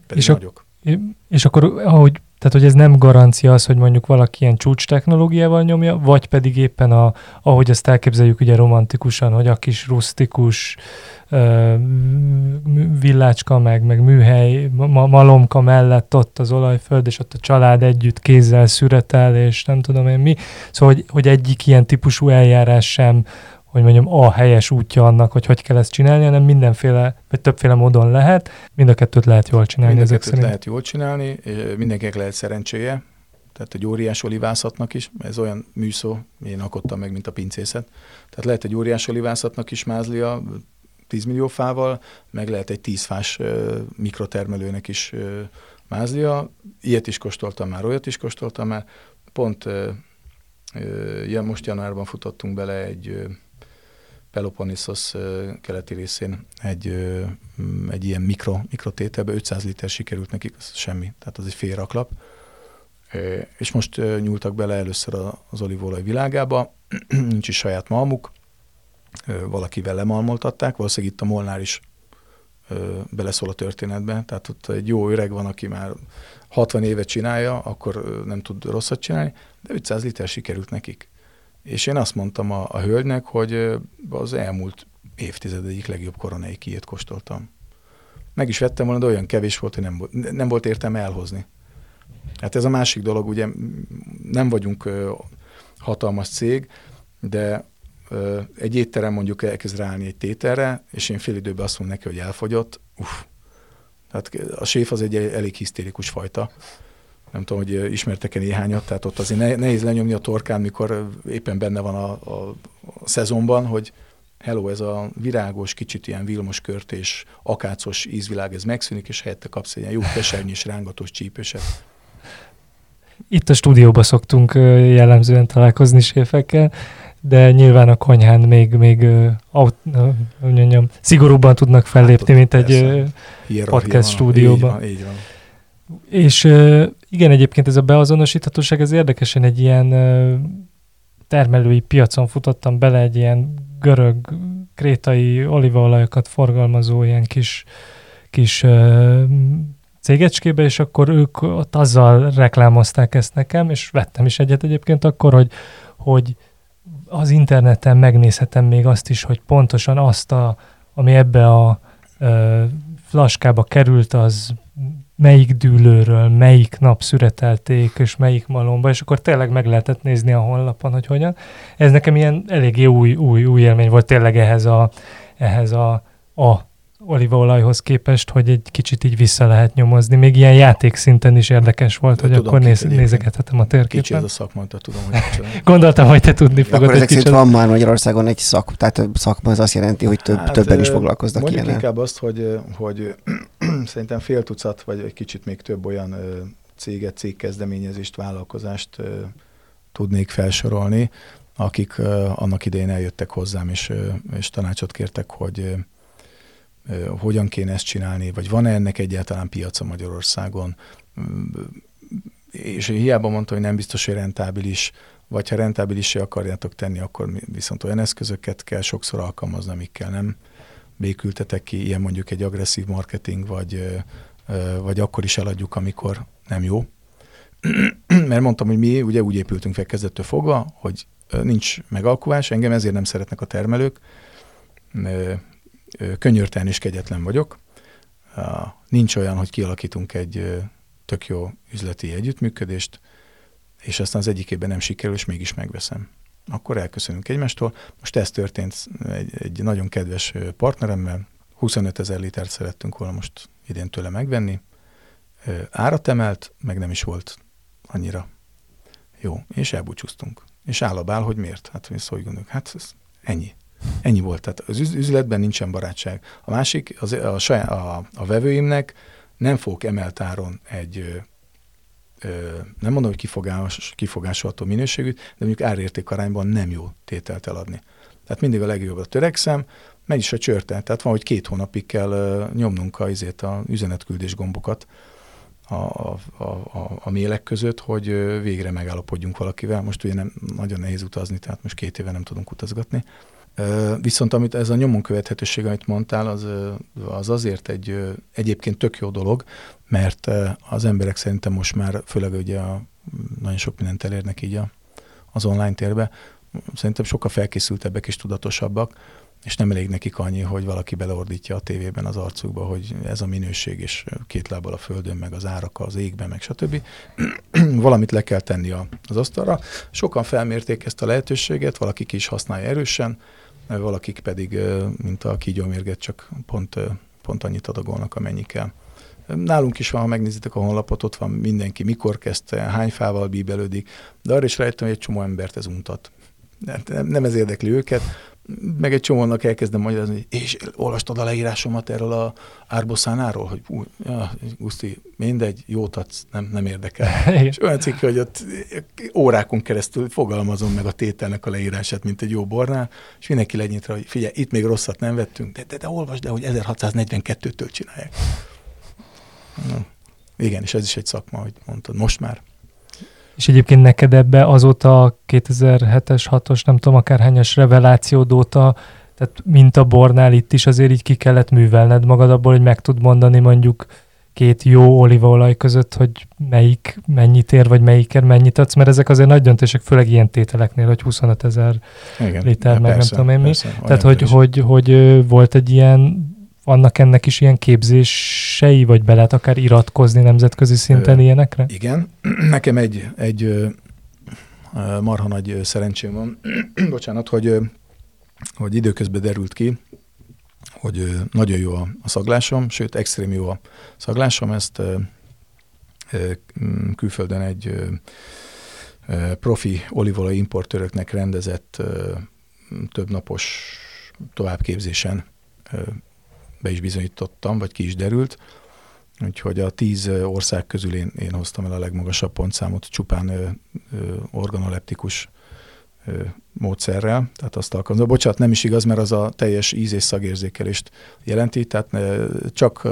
Pedig és, nagyok. A, és akkor, ahogy tehát, hogy ez nem garancia az, hogy mondjuk valaki ilyen csúcs technológiával nyomja, vagy pedig éppen, a, ahogy ezt elképzeljük ugye romantikusan, hogy a kis rustikus uh, villácska, meg, meg műhely, ma, malomka mellett ott az olajföld, és ott a család együtt kézzel szüretel, és nem tudom én mi. Szóval, hogy, hogy egyik ilyen típusú eljárás sem hogy mondjam, a helyes útja annak, hogy hogy kell ezt csinálni, hanem mindenféle, vagy többféle módon lehet. Mind a kettőt lehet jól csinálni. Mind a kettőt szerint. lehet jól csinálni, mindenkinek lehet szerencséje, tehát egy óriás olivászatnak is, ez olyan műszó, én akottam meg, mint a pincészet. Tehát lehet egy óriás olivászatnak is mázlia 10 millió fával, meg lehet egy 10 fás mikrotermelőnek is mázlia. Ilyet is kóstoltam már, olyat is kóstoltam már. Pont ja, most januárban futottunk bele egy Peloponnesos keleti részén egy, egy ilyen mikro, mikrotételbe 500 liter sikerült nekik, az semmi, tehát az egy fél raklap. És most nyúltak bele először az olívolaj világába, nincs is saját malmuk, valakivel lemalmoltatták, valószínűleg itt a Molnár is beleszól a történetbe, tehát ott egy jó öreg van, aki már 60 évet csinálja, akkor nem tud rosszat csinálni, de 500 liter sikerült nekik. És én azt mondtam a, a hölgynek, hogy az elmúlt évtized egyik legjobb koronai kiét kóstoltam. Meg is vettem volna, de olyan kevés volt, hogy nem, nem volt értelme elhozni. Hát ez a másik dolog, ugye nem vagyunk ö, hatalmas cég, de ö, egy étterem mondjuk elkezd ráállni egy tételre, és én fél időben azt mondom neki, hogy elfogyott, uff. Tehát a séf az egy elég hisztérikus fajta, nem tudom, hogy ismertek-e néhányat, tehát ott azért nehéz lenyomni a torkán, mikor éppen benne van a, a, a szezonban, hogy hello, ez a virágos, kicsit ilyen vilmos kört és akácos ízvilág, ez megszűnik, és helyette kapsz egy ilyen jó kesernyés, rángatós csípőset. Itt a stúdióban szoktunk jellemzően találkozni séfekkel, de nyilván a konyhán még, még aut, mondjam, szigorúbban tudnak fellépni, hát, mint egy podcast stúdióban. Így van, így van. És igen, egyébként ez a beazonosíthatóság, ez érdekesen egy ilyen termelői piacon futottam bele egy ilyen görög, krétai olívaolajokat forgalmazó ilyen kis, kis cégecskébe, és akkor ők ott azzal reklámozták ezt nekem, és vettem is egyet egyébként akkor, hogy, hogy az interneten megnézhetem még azt is, hogy pontosan azt, a, ami ebbe a ö, flaskába került, az melyik dűlőről, melyik nap szüretelték, és melyik malomba, és akkor tényleg meg lehetett nézni a honlapon, hogy hogyan. Ez nekem ilyen eléggé új, új, új élmény volt tényleg ehhez a, ehhez a, a olívaolajhoz képest, hogy egy kicsit így vissza lehet nyomozni. Még ilyen játék szinten is érdekes volt, De hogy tudom, akkor néz, nézegethetem a térképen. Kicsi ez a szakma, de tudom, hogy Gondoltam, hogy te tudni fogod. Akkor ezek szerint van már Magyarországon egy szak, tehát szakma, az azt jelenti, hogy több, hát, többen is foglalkoznak Mondjuk ilyen. inkább azt, hogy, hogy szerintem fél tucat, vagy egy kicsit még több olyan céget, cégkezdeményezést, vállalkozást tudnék felsorolni, akik annak idején eljöttek hozzám, és, és tanácsot kértek, hogy hogyan kéne ezt csinálni, vagy van-e ennek egyáltalán piaca Magyarországon, és hiába mondta, hogy nem biztos, hogy rentábilis, vagy ha rentábilisé akarjátok tenni, akkor viszont olyan eszközöket kell sokszor alkalmazni, amikkel nem békültetek ki, ilyen mondjuk egy agresszív marketing, vagy, vagy akkor is eladjuk, amikor nem jó. Mert mondtam, hogy mi ugye úgy épültünk fel kezdettől fogva, hogy nincs megalkuvás, engem ezért nem szeretnek a termelők, könyörtelen és kegyetlen vagyok. Nincs olyan, hogy kialakítunk egy tök jó üzleti együttműködést, és aztán az egyikében nem sikerül, és mégis megveszem. Akkor elköszönünk egymástól. Most ez történt egy, egy nagyon kedves partneremmel, 25 ezer litert szerettünk volna most idén tőle megvenni. Árat emelt, meg nem is volt annyira jó, és elbúcsúztunk. És állabál, hogy miért? Hát mi szóval gondoljuk, hát ez ennyi. Ennyi volt. Tehát az üzletben nincsen barátság. A másik, az, a, saját, a, a vevőimnek nem fogok emelt áron egy, nem mondom, hogy kifogás, kifogásolható minőségűt, de mondjuk árérték arányban nem jó tételt eladni. Tehát mindig a legjobbra törekszem, megy is a csörte. Tehát van, hogy két hónapig kell nyomnunk a, izét, a üzenetküldés gombokat a, a, a, a mélek között, hogy végre megállapodjunk valakivel. Most ugye nem nagyon nehéz utazni, tehát most két éve nem tudunk utazgatni. Viszont amit ez a nyomon követhetőség, amit mondtál, az, az azért egy egyébként tök jó dolog, mert az emberek szerintem most már, főleg ugye a, nagyon sok mindent elérnek így a, az online térbe, szerintem sokkal felkészültebbek és tudatosabbak, és nem elég nekik annyi, hogy valaki beleordítja a tévében az arcukba, hogy ez a minőség, és két lábbal a földön, meg az árak az égben, meg stb. Valamit le kell tenni az asztalra. Sokan felmérték ezt a lehetőséget, valaki ki is használja erősen, valakik pedig, mint a kígyómérget, csak pont, pont annyit adagolnak, amennyi kell. Nálunk is van, ha megnézitek a honlapot, ott van mindenki, mikor kezdte, hány fával bíbelődik, de arra is rájöttem, hogy egy csomó embert ez untat. Nem, nem ez érdekli őket, meg egy csomónak elkezdem magyarázni, és olvastad a leírásomat erről a árboszánáról, hogy ú, ja, Guszti, mindegy, jót adsz, nem, nem érdekel. és olyan cikk, hogy ott órákon keresztül fogalmazom meg a tételnek a leírását, mint egy jó bornál, és mindenki lenyitra, hogy figyelj, itt még rosszat nem vettünk, de, de, de olvasd el, hogy 1642-től csinálják. Na, igen, és ez is egy szakma, hogy mondtad, most már. És egyébként neked ebbe azóta 2007-es, 6-os, nem tudom, akárhányas revelációd óta, tehát mint a bornál itt is azért így ki kellett művelned magad abból, hogy meg tud mondani mondjuk két jó olívaolaj között, hogy melyik mennyit ér, vagy melyikért mennyit adsz, mert ezek azért nagy döntések, főleg ilyen tételeknél, hogy 25 ezer liter, meg persze, nem tudom én mi. Persze, Tehát, hogy, hogy, hogy, volt egy ilyen vannak ennek is ilyen képzései, vagy be lehet akár iratkozni nemzetközi szinten Ö, ilyenekre? Igen. Nekem egy, egy marha nagy szerencsém van, bocsánat, hogy, hogy időközben derült ki, hogy nagyon jó a, a szaglásom, sőt, extrém jó a szaglásom, ezt külföldön egy profi olivolaj importőröknek rendezett több napos továbbképzésen be is bizonyítottam, vagy ki is derült. Úgyhogy a tíz ország közül én, én hoztam el a legmagasabb pontszámot, csupán ö, ö, organoleptikus módszerrel, tehát azt alkalmazom. Bocsánat, nem is igaz, mert az a teljes íz- és szagérzékelést jelenti, tehát csak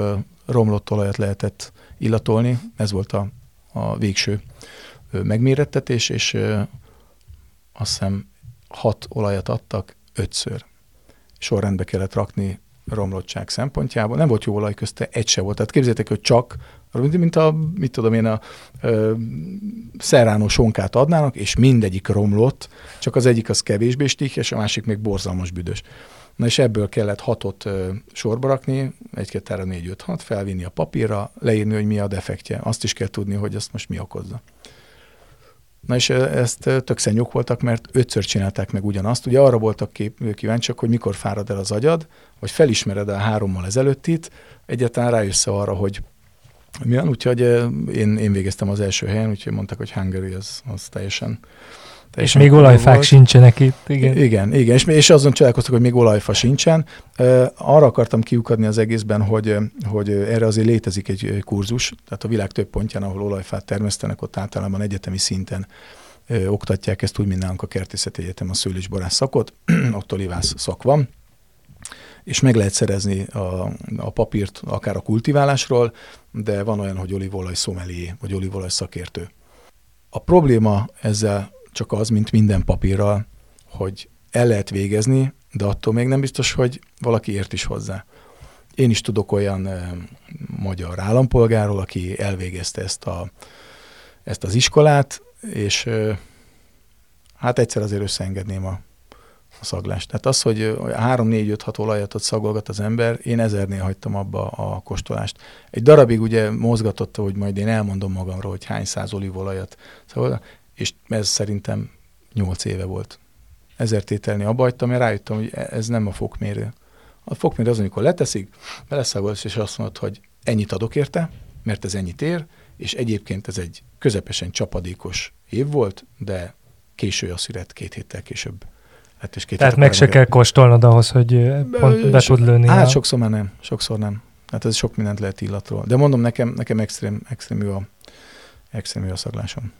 romlott olajat lehetett illatolni, ez volt a, a végső megmérettetés, és azt hiszem hat olajat adtak ötször. Sorrendbe kellett rakni romlottság szempontjából. Nem volt jó olaj közte, egy se volt. Tehát képzeljétek, hogy csak, mint a, mit tudom én, a ö, szerránó sonkát adnának, és mindegyik romlott, csak az egyik az kevésbé stik, és a másik még borzalmas büdös. Na és ebből kellett hatot ö, sorba rakni, egy, kettő, három, négy, öt, hat, felvinni a papírra, leírni, hogy mi a defektje. Azt is kell tudni, hogy ezt most mi okozza. Na és ezt tök szennyok voltak, mert ötször csinálták meg ugyanazt. Ugye arra voltak kép, kíváncsiak, hogy mikor fárad el az agyad, vagy felismered el hárommal ezelőttit, egyáltalán rájössz arra, hogy milyen, úgyhogy én, én végeztem az első helyen, úgyhogy mondták, hogy Hungary az, az teljesen és még olajfák volt. sincsenek itt, igen. Igen, igen, és, és azon csodálkoztak, hogy még olajfa sincsen. Arra akartam kiukadni az egészben, hogy, hogy erre azért létezik egy kurzus, tehát a világ több pontján, ahol olajfát termesztenek, ott általában egyetemi szinten oktatják ezt úgy, mint nálunk a Kertészeti Egyetem a szőlésborász szakot, ott olivász szak van, és meg lehet szerezni a, a papírt akár a kultiválásról, de van olyan, hogy olívolaj szomelié, vagy olívolaj szakértő. A probléma ezzel csak az, mint minden papírral, hogy el lehet végezni, de attól még nem biztos, hogy valaki ért is hozzá. Én is tudok olyan e, magyar állampolgáról, aki elvégezte ezt, a, ezt az iskolát, és e, hát egyszer azért összeengedném a, a szaglást. Tehát az, hogy 3-4-5-6 olajat ott szagolgat az ember, én ezernél hagytam abba a kóstolást. Egy darabig ugye mozgatotta, hogy majd én elmondom magamról, hogy hány száz olívolajat szagolgat és ez szerintem nyolc éve volt. Ezer tételni abba hagytam, mert rájöttem, hogy e- ez nem a fokmérő. A fokmérő az, amikor leteszik, beleszagolsz, és azt mondod, hogy ennyit adok érte, mert ez ennyit ér, és egyébként ez egy közepesen csapadékos év volt, de késő a szület két héttel később. Hát és két Tehát meg se kell kóstolnod ahhoz, hogy pont be tud lőni. Hát a... sokszor már nem, sokszor nem. Hát ez sok mindent lehet illatról. De mondom, nekem, nekem extrém, extrémű a, extrémű a szaglásom.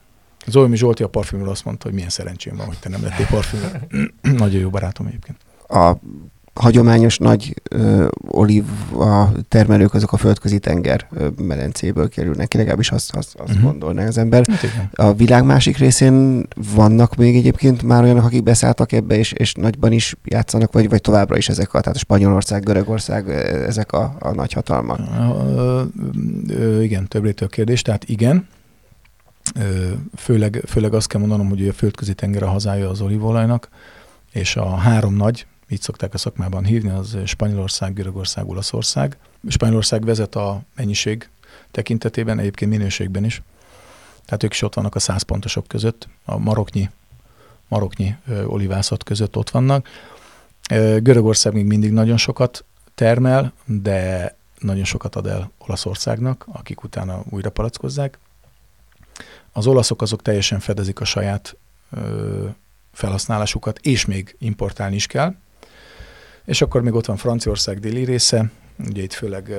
Zolmi Zsolti a parfümről azt mondta, hogy milyen szerencsém van, hogy te nem lettél parfümről. Nagyon jó barátom egyébként. A hagyományos nagy ö, olíva termelők azok a földközi tenger ö, medencéből kerülnek ki, legalábbis azt, azt, azt uh-huh. gondolná az ember. Hát a világ másik részén vannak még egyébként már olyanok, akik beszálltak ebbe, és, és nagyban is játszanak, vagy, vagy továbbra is ezek a, tehát a Spanyolország, Görögország, ezek a, a nagy hatalmak? Ö, ö, igen, több kérdés, tehát igen, Főleg, főleg azt kell mondanom, hogy a földközi tenger a hazája az olívolajnak, és a három nagy, így szokták a szakmában hívni, az Spanyolország, Görögország, Olaszország. Spanyolország vezet a mennyiség tekintetében, egyébként minőségben is. Tehát ők is ott vannak a száz pontosok között, a maroknyi, maroknyi olivászat között ott vannak. Görögország még mindig nagyon sokat termel, de nagyon sokat ad el Olaszországnak, akik utána újra palackozzák. Az olaszok azok teljesen fedezik a saját felhasználásukat, és még importálni is kell. És akkor még ott van Franciaország déli része, ugye itt főleg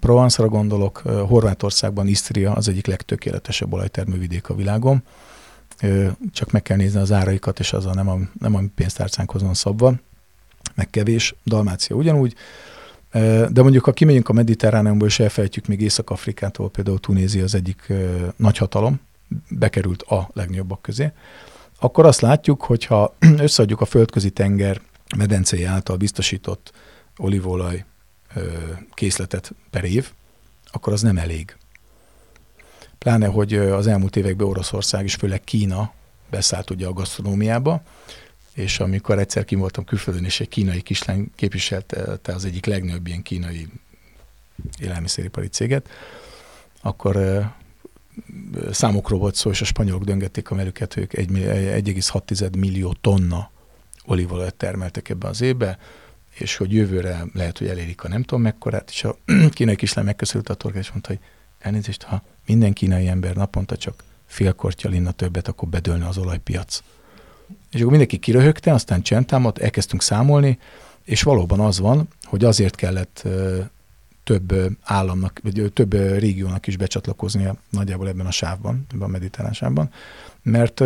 Provence-ra gondolok, Horvátországban Isztria az egyik legtökéletesebb olajtermővidék a világon, csak meg kell nézni az áraikat, és az a nem a, nem a pénztárcánkhoz van szabva, meg kevés, Dalmácia ugyanúgy, de mondjuk, ha kimegyünk a Mediterráneumból, és elfelejtjük még Észak-Afrikától, például Tunézia az egyik nagyhatalom, bekerült a legnagyobbak közé, akkor azt látjuk, hogy ha összeadjuk a földközi tenger medencei által biztosított olívolaj készletet per év, akkor az nem elég. Pláne, hogy az elmúlt években Oroszország és főleg Kína beszállt ugye a gasztronómiába, és amikor egyszer kim voltam külföldön, és egy kínai kislány képviselte az egyik legnagyobb ilyen kínai élelmiszeripari céget, akkor számokról volt szó, és a spanyolok döngették a melüket, ők 1,6 millió tonna olívolajat termeltek ebbe az évbe, és hogy jövőre lehet, hogy elérik a nem tudom mekkorát, és a kínai kislány megköszölte a torkát, és mondta, hogy elnézést, ha minden kínai ember naponta csak fél kortyal inna többet, akkor bedőlne az olajpiac. És akkor mindenki kiröhögte, aztán csendtámadt, elkezdtünk számolni, és valóban az van, hogy azért kellett több államnak, vagy több régiónak is becsatlakoznia nagyjából ebben a sávban, ebben a mediterrán sávban, mert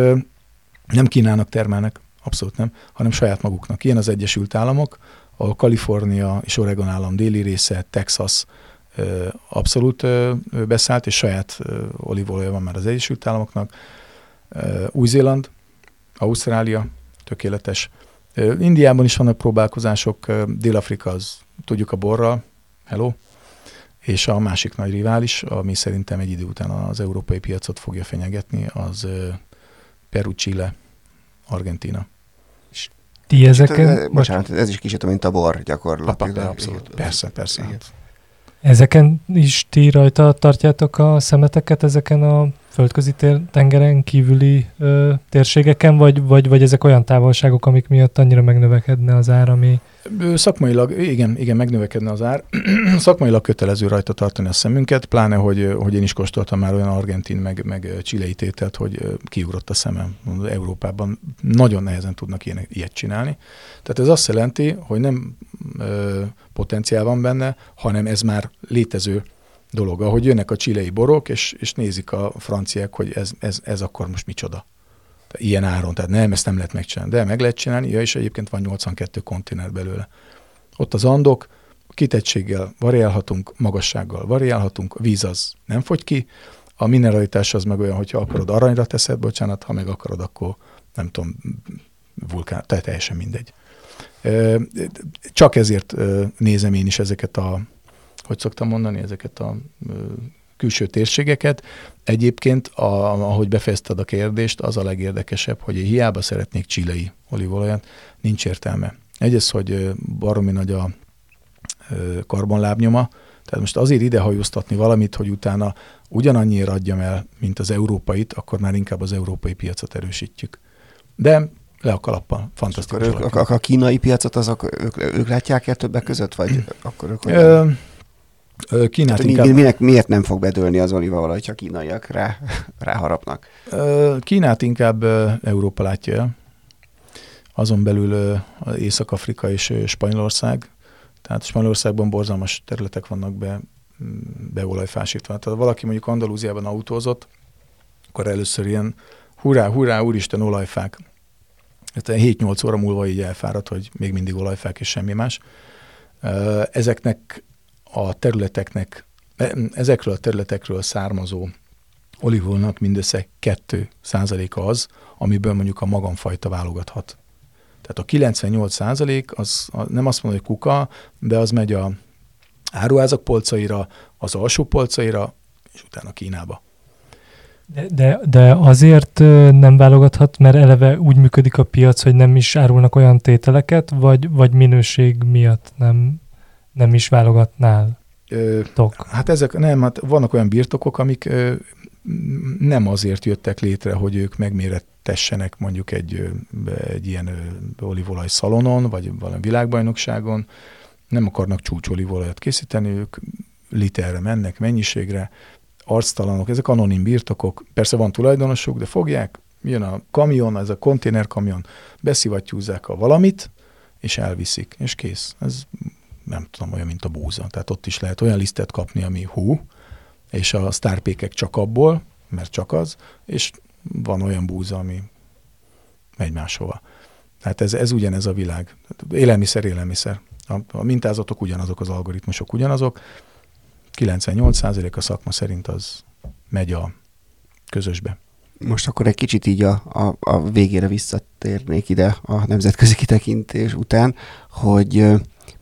nem Kínának termelnek, abszolút nem, hanem saját maguknak. Ilyen az Egyesült Államok, ahol Kalifornia és Oregon állam déli része, Texas abszolút beszállt, és saját olívolja van már az Egyesült Államoknak. Új-Zéland, Ausztrália, tökéletes. Indiában is vannak próbálkozások, Dél-Afrika az, tudjuk a borral, hello, és a másik nagy rivális, ami szerintem egy idő után az európai piacot fogja fenyegetni, az Peru, Chile, Argentina. Ti ezeken... Hát, bocsánat, ez is kicsit, mint a bor gyakorlatilag. Abszolút, persze, persze. Igen. Ezeken is ti rajta tartjátok a szemeteket, ezeken a földközi tengeren kívüli ö, térségeken, vagy, vagy, vagy ezek olyan távolságok, amik miatt annyira megnövekedne az ár, ami... Szakmailag, igen, igen, megnövekedne az ár. Szakmailag kötelező rajta tartani a szemünket, pláne, hogy, hogy én is kóstoltam már olyan argentin, meg, meg csilei tételt, hogy kiugrott a szemem. Európában nagyon nehezen tudnak ilyen, ilyet csinálni. Tehát ez azt jelenti, hogy nem ö, potenciál van benne, hanem ez már létező dolog, ahogy jönnek a csilei borok, és, és nézik a franciák, hogy ez, ez, ez akkor most micsoda. Ilyen áron, tehát nem, ezt nem lehet megcsinálni. De meg lehet csinálni, ja, és egyébként van 82 konténer belőle. Ott az andok, kitettséggel variálhatunk, magassággal variálhatunk, víz az nem fogy ki, a mineralitás az meg olyan, hogyha akarod aranyra teszed, bocsánat, ha meg akarod, akkor nem tudom, vulkán, tehát teljesen mindegy. Csak ezért nézem én is ezeket a hogy szoktam mondani, ezeket a külső térségeket. Egyébként, a, ahogy befejezted a kérdést, az a legérdekesebb, hogy hiába szeretnék csilei olívolajat, nincs értelme. Egyrészt, hogy baromi nagy a karbonlábnyoma, tehát most azért idehajóztatni valamit, hogy utána ugyanannyira adjam el, mint az európait, akkor már inkább az európai piacot erősítjük. De le a kalappal. Fantasztikus. Akkor ők, a, a kínai piacot azok, ők, ők látják el többek között, vagy akkor ők Ö, Kínát Tehát inkább... minek, miért nem fog bedőlni az olívaolaj, ha kínaiak rá, ráharapnak? Kínát inkább Európa látja el. Azon belül Észak-Afrika és Spanyolország. Tehát Spanyolországban borzalmas területek vannak be, beolajfásítva. Tehát valaki mondjuk Andalúziában autózott, akkor először ilyen hurrá, hurrá, úristen, olajfák. 7-8 óra múlva így elfáradt, hogy még mindig olajfák és semmi más. Ezeknek a területeknek, ezekről a területekről származó olívolnak mindössze 2 százaléka az, amiből mondjuk a magamfajta válogathat. Tehát a 98 százalék az nem azt mondom, hogy kuka, de az megy a áruházak polcaira, az alsó polcaira, és utána Kínába. De, de, de azért nem válogathat, mert eleve úgy működik a piac, hogy nem is árulnak olyan tételeket, vagy, vagy minőség miatt nem nem is válogatnál? Ö, Tok. Hát ezek nem, hát vannak olyan birtokok, amik ö, nem azért jöttek létre, hogy ők megmérettessenek mondjuk egy, egy ilyen olívolaj szalonon, vagy valami világbajnokságon, nem akarnak csúcsolívolajat készíteni, ők literre mennek, mennyiségre, arctalanok, ezek anonim birtokok, persze van tulajdonosuk, de fogják, jön a kamion, ez a konténerkamion, beszivattyúzzák a valamit, és elviszik, és kész. Ez nem tudom, olyan, mint a búza. Tehát ott is lehet olyan lisztet kapni, ami hú, és a sztárpékek csak abból, mert csak az, és van olyan búza, ami megy máshova. Tehát ez, ez ugyanez a világ. Élelmiszer, élelmiszer. A, a mintázatok ugyanazok, az algoritmusok ugyanazok. 98% a szakma szerint az megy a közösbe. Most akkor egy kicsit így a, a, a végére visszatérnék ide a nemzetközi kitekintés után, hogy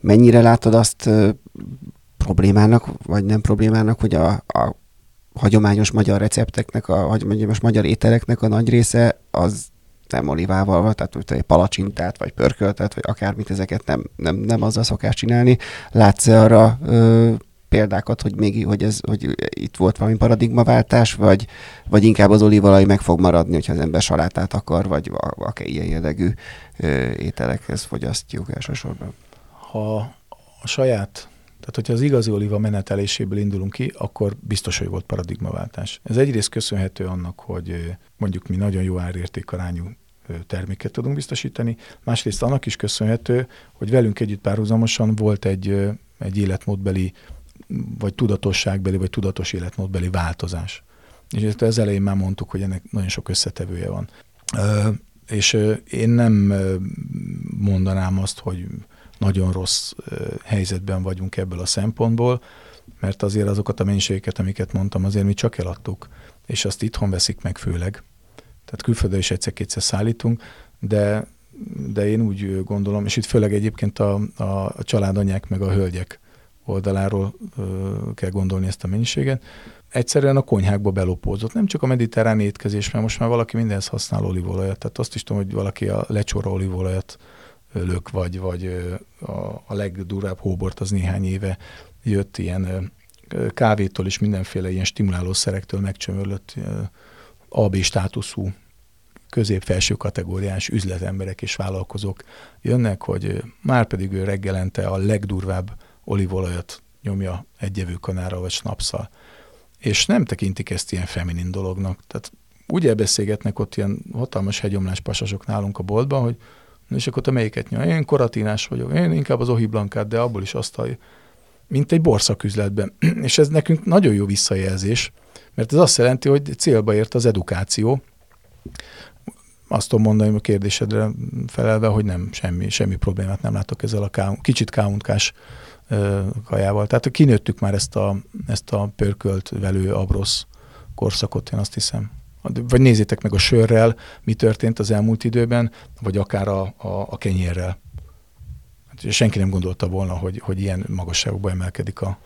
mennyire látod azt problémának, vagy nem problémának, hogy a, a hagyományos magyar recepteknek, a hagyományos magyar ételeknek a nagy része az nem olivával van, tehát hogy palacsintát, vagy pörköltet, vagy akármit, ezeket nem, nem, nem azzal szokás csinálni. Látsz-e arra ö, példákat, hogy még hogy, ez, hogy itt volt valami paradigmaváltás, vagy, vagy inkább az olívalaj meg fog maradni, hogyha az ember salátát akar, vagy akár ilyen jellegű ételekhez fogyasztjuk elsősorban? Ha a saját, tehát hogyha az igazi oliva meneteléséből indulunk ki, akkor biztos, hogy volt paradigmaváltás. Ez egyrészt köszönhető annak, hogy mondjuk mi nagyon jó árértékarányú terméket tudunk biztosítani, másrészt annak is köszönhető, hogy velünk együtt párhuzamosan volt egy, egy életmódbeli, vagy tudatosságbeli, vagy tudatos életmódbeli változás. És ezt az elején már mondtuk, hogy ennek nagyon sok összetevője van. és én nem mondanám azt, hogy nagyon rossz helyzetben vagyunk ebből a szempontból, mert azért azokat a mennyiségeket, amiket mondtam, azért mi csak eladtuk, és azt itthon veszik meg főleg. Tehát külföldön is egyszer-kétszer szállítunk, de, de én úgy gondolom, és itt főleg egyébként a, a, a családanyák meg a hölgyek oldaláról ö, kell gondolni ezt a mennyiséget. Egyszerűen a konyhákba belopózott. Nem csak a mediterrán étkezés, mert most már valaki mindenhez használ olívolajat. Tehát azt is tudom, hogy valaki a lecsóra olívolajat lök, vagy, vagy a, a legdurább hóbort az néhány éve jött ilyen kávétól és mindenféle ilyen stimulálószerektől megcsömörlött AB státuszú közép-felső kategóriás üzletemberek és vállalkozók jönnek, hogy már pedig ő reggelente a legdurvább olívolajat nyomja egy evőkanára vagy snapszal. És nem tekintik ezt ilyen feminin dolognak. Tehát úgy elbeszélgetnek ott ilyen hatalmas hegyomlás pasasok nálunk a boltban, hogy és akkor te melyiket nyom? Én koratinás vagyok, én inkább az ohiblankát, de abból is azt, hogy mint egy borszaküzletben. és ez nekünk nagyon jó visszajelzés, mert ez azt jelenti, hogy célba ért az edukáció. Azt tudom mondani a kérdésedre felelve, hogy nem, semmi, semmi problémát nem látok ezzel a ká, kicsit káuntkás kajával. Tehát kinőttük már ezt a, ezt a pörkölt velő abrosz korszakot, én azt hiszem. Vagy nézzétek meg a sörrel, mi történt az elmúlt időben, vagy akár a, a, a kenyérrel. Hát senki nem gondolta volna, hogy, hogy ilyen magasságokba emelkedik a,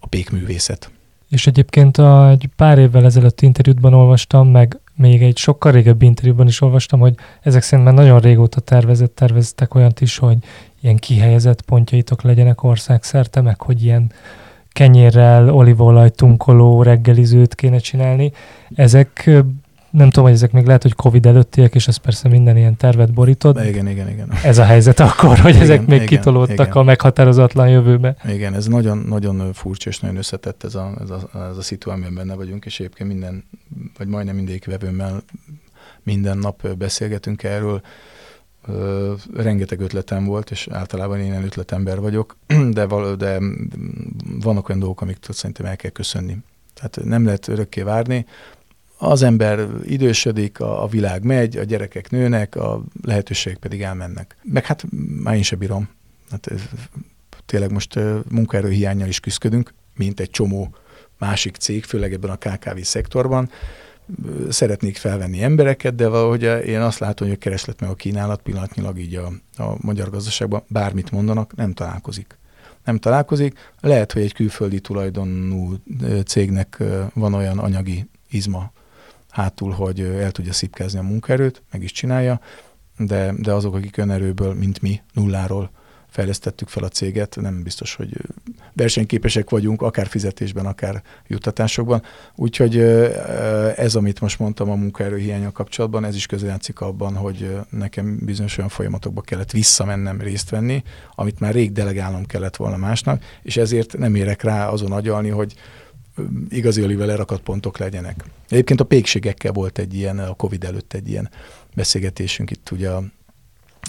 a pékművészet. És egyébként a, egy pár évvel ezelőtt interjútban olvastam, meg még egy sokkal régebbi interjúban is olvastam, hogy ezek szerint már nagyon régóta tervezett, terveztek olyant is, hogy ilyen kihelyezett pontjaitok legyenek országszerte, meg hogy ilyen kenyérrel, olívolaj, tunkoló reggelizőt kéne csinálni. Ezek nem tudom, hogy ezek még lehet, hogy Covid előttiek, és ez persze minden ilyen tervet borítod. Igen, igen, igen. Ez a helyzet akkor, hogy igen, ezek még igen, kitolódtak igen. a meghatározatlan jövőbe. Igen, ez nagyon, nagyon furcsa és nagyon összetett ez a, ez a, ez a szitu, amiben benne vagyunk, és egyébként minden, vagy majdnem mindegyik vevőmmel minden nap beszélgetünk erről. Rengeteg ötletem volt, és általában én ilyen ötletember vagyok, de, val- de vannak olyan dolgok, amik szerintem el kell köszönni. Tehát nem lehet örökké várni, az ember idősödik, a, a világ megy, a gyerekek nőnek, a lehetőségek pedig elmennek. Meg hát már én sem bírom. Hát ez, tényleg most munkaerőhiányjal is küzdködünk, mint egy csomó másik cég, főleg ebben a KKV szektorban. Szeretnék felvenni embereket, de valahogy én azt látom, hogy a kereslet meg a kínálat pillanatnyilag így a, a magyar gazdaságban bármit mondanak, nem találkozik. Nem találkozik. Lehet, hogy egy külföldi tulajdonú cégnek van olyan anyagi izma, hátul, hogy el tudja szipkázni a munkaerőt, meg is csinálja, de, de azok, akik önerőből, mint mi, nulláról fejlesztettük fel a céget, nem biztos, hogy versenyképesek vagyunk, akár fizetésben, akár juttatásokban. Úgyhogy ez, amit most mondtam a munkaerőhiánya kapcsolatban, ez is közrejátszik abban, hogy nekem bizonyos olyan folyamatokba kellett visszamennem részt venni, amit már rég delegálnom kellett volna másnak, és ezért nem érek rá azon agyalni, hogy igazi olivel lerakat pontok legyenek. Egyébként a pékségekkel volt egy ilyen, a Covid előtt egy ilyen beszélgetésünk, itt ugye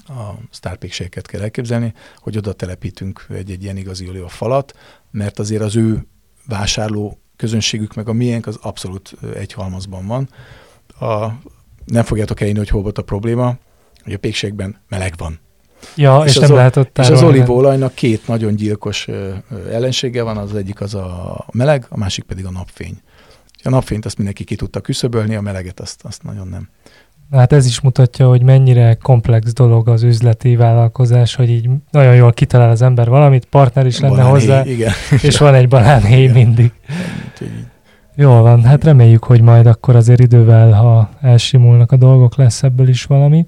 a sztárpékségeket kell elképzelni, hogy oda telepítünk egy, egy ilyen igazi oliva falat, mert azért az ő vásárló közönségük meg a miénk az abszolút egy halmazban van. A, nem fogjátok elhinni, hogy hol volt a probléma, hogy a pékségben meleg van. Ja, és, és nem lehet ott És az olívaolajnak két nagyon gyilkos ellensége van, az egyik az a meleg, a másik pedig a napfény. A napfényt azt mindenki ki tudta küszöbölni, a meleget azt, azt nagyon nem. Hát ez is mutatja, hogy mennyire komplex dolog az üzleti vállalkozás, hogy így nagyon jól kitalál az ember valamit, partner is lenne banánhéj, hozzá, igen. és van egy banánhéj mindig. Jól van, hát reméljük, hogy majd akkor azért idővel, ha elsimulnak a dolgok, lesz ebből is valami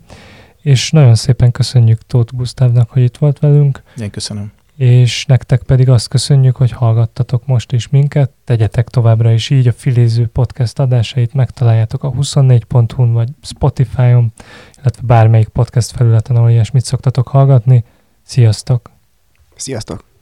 és nagyon szépen köszönjük Tóth Gusztávnak, hogy itt volt velünk. Én köszönöm. És nektek pedig azt köszönjük, hogy hallgattatok most is minket. Tegyetek továbbra is így a Filéző podcast adásait megtaláljátok a 24.hu-n vagy Spotify-on, illetve bármelyik podcast felületen, ahol ilyesmit szoktatok hallgatni. Sziasztok! Sziasztok!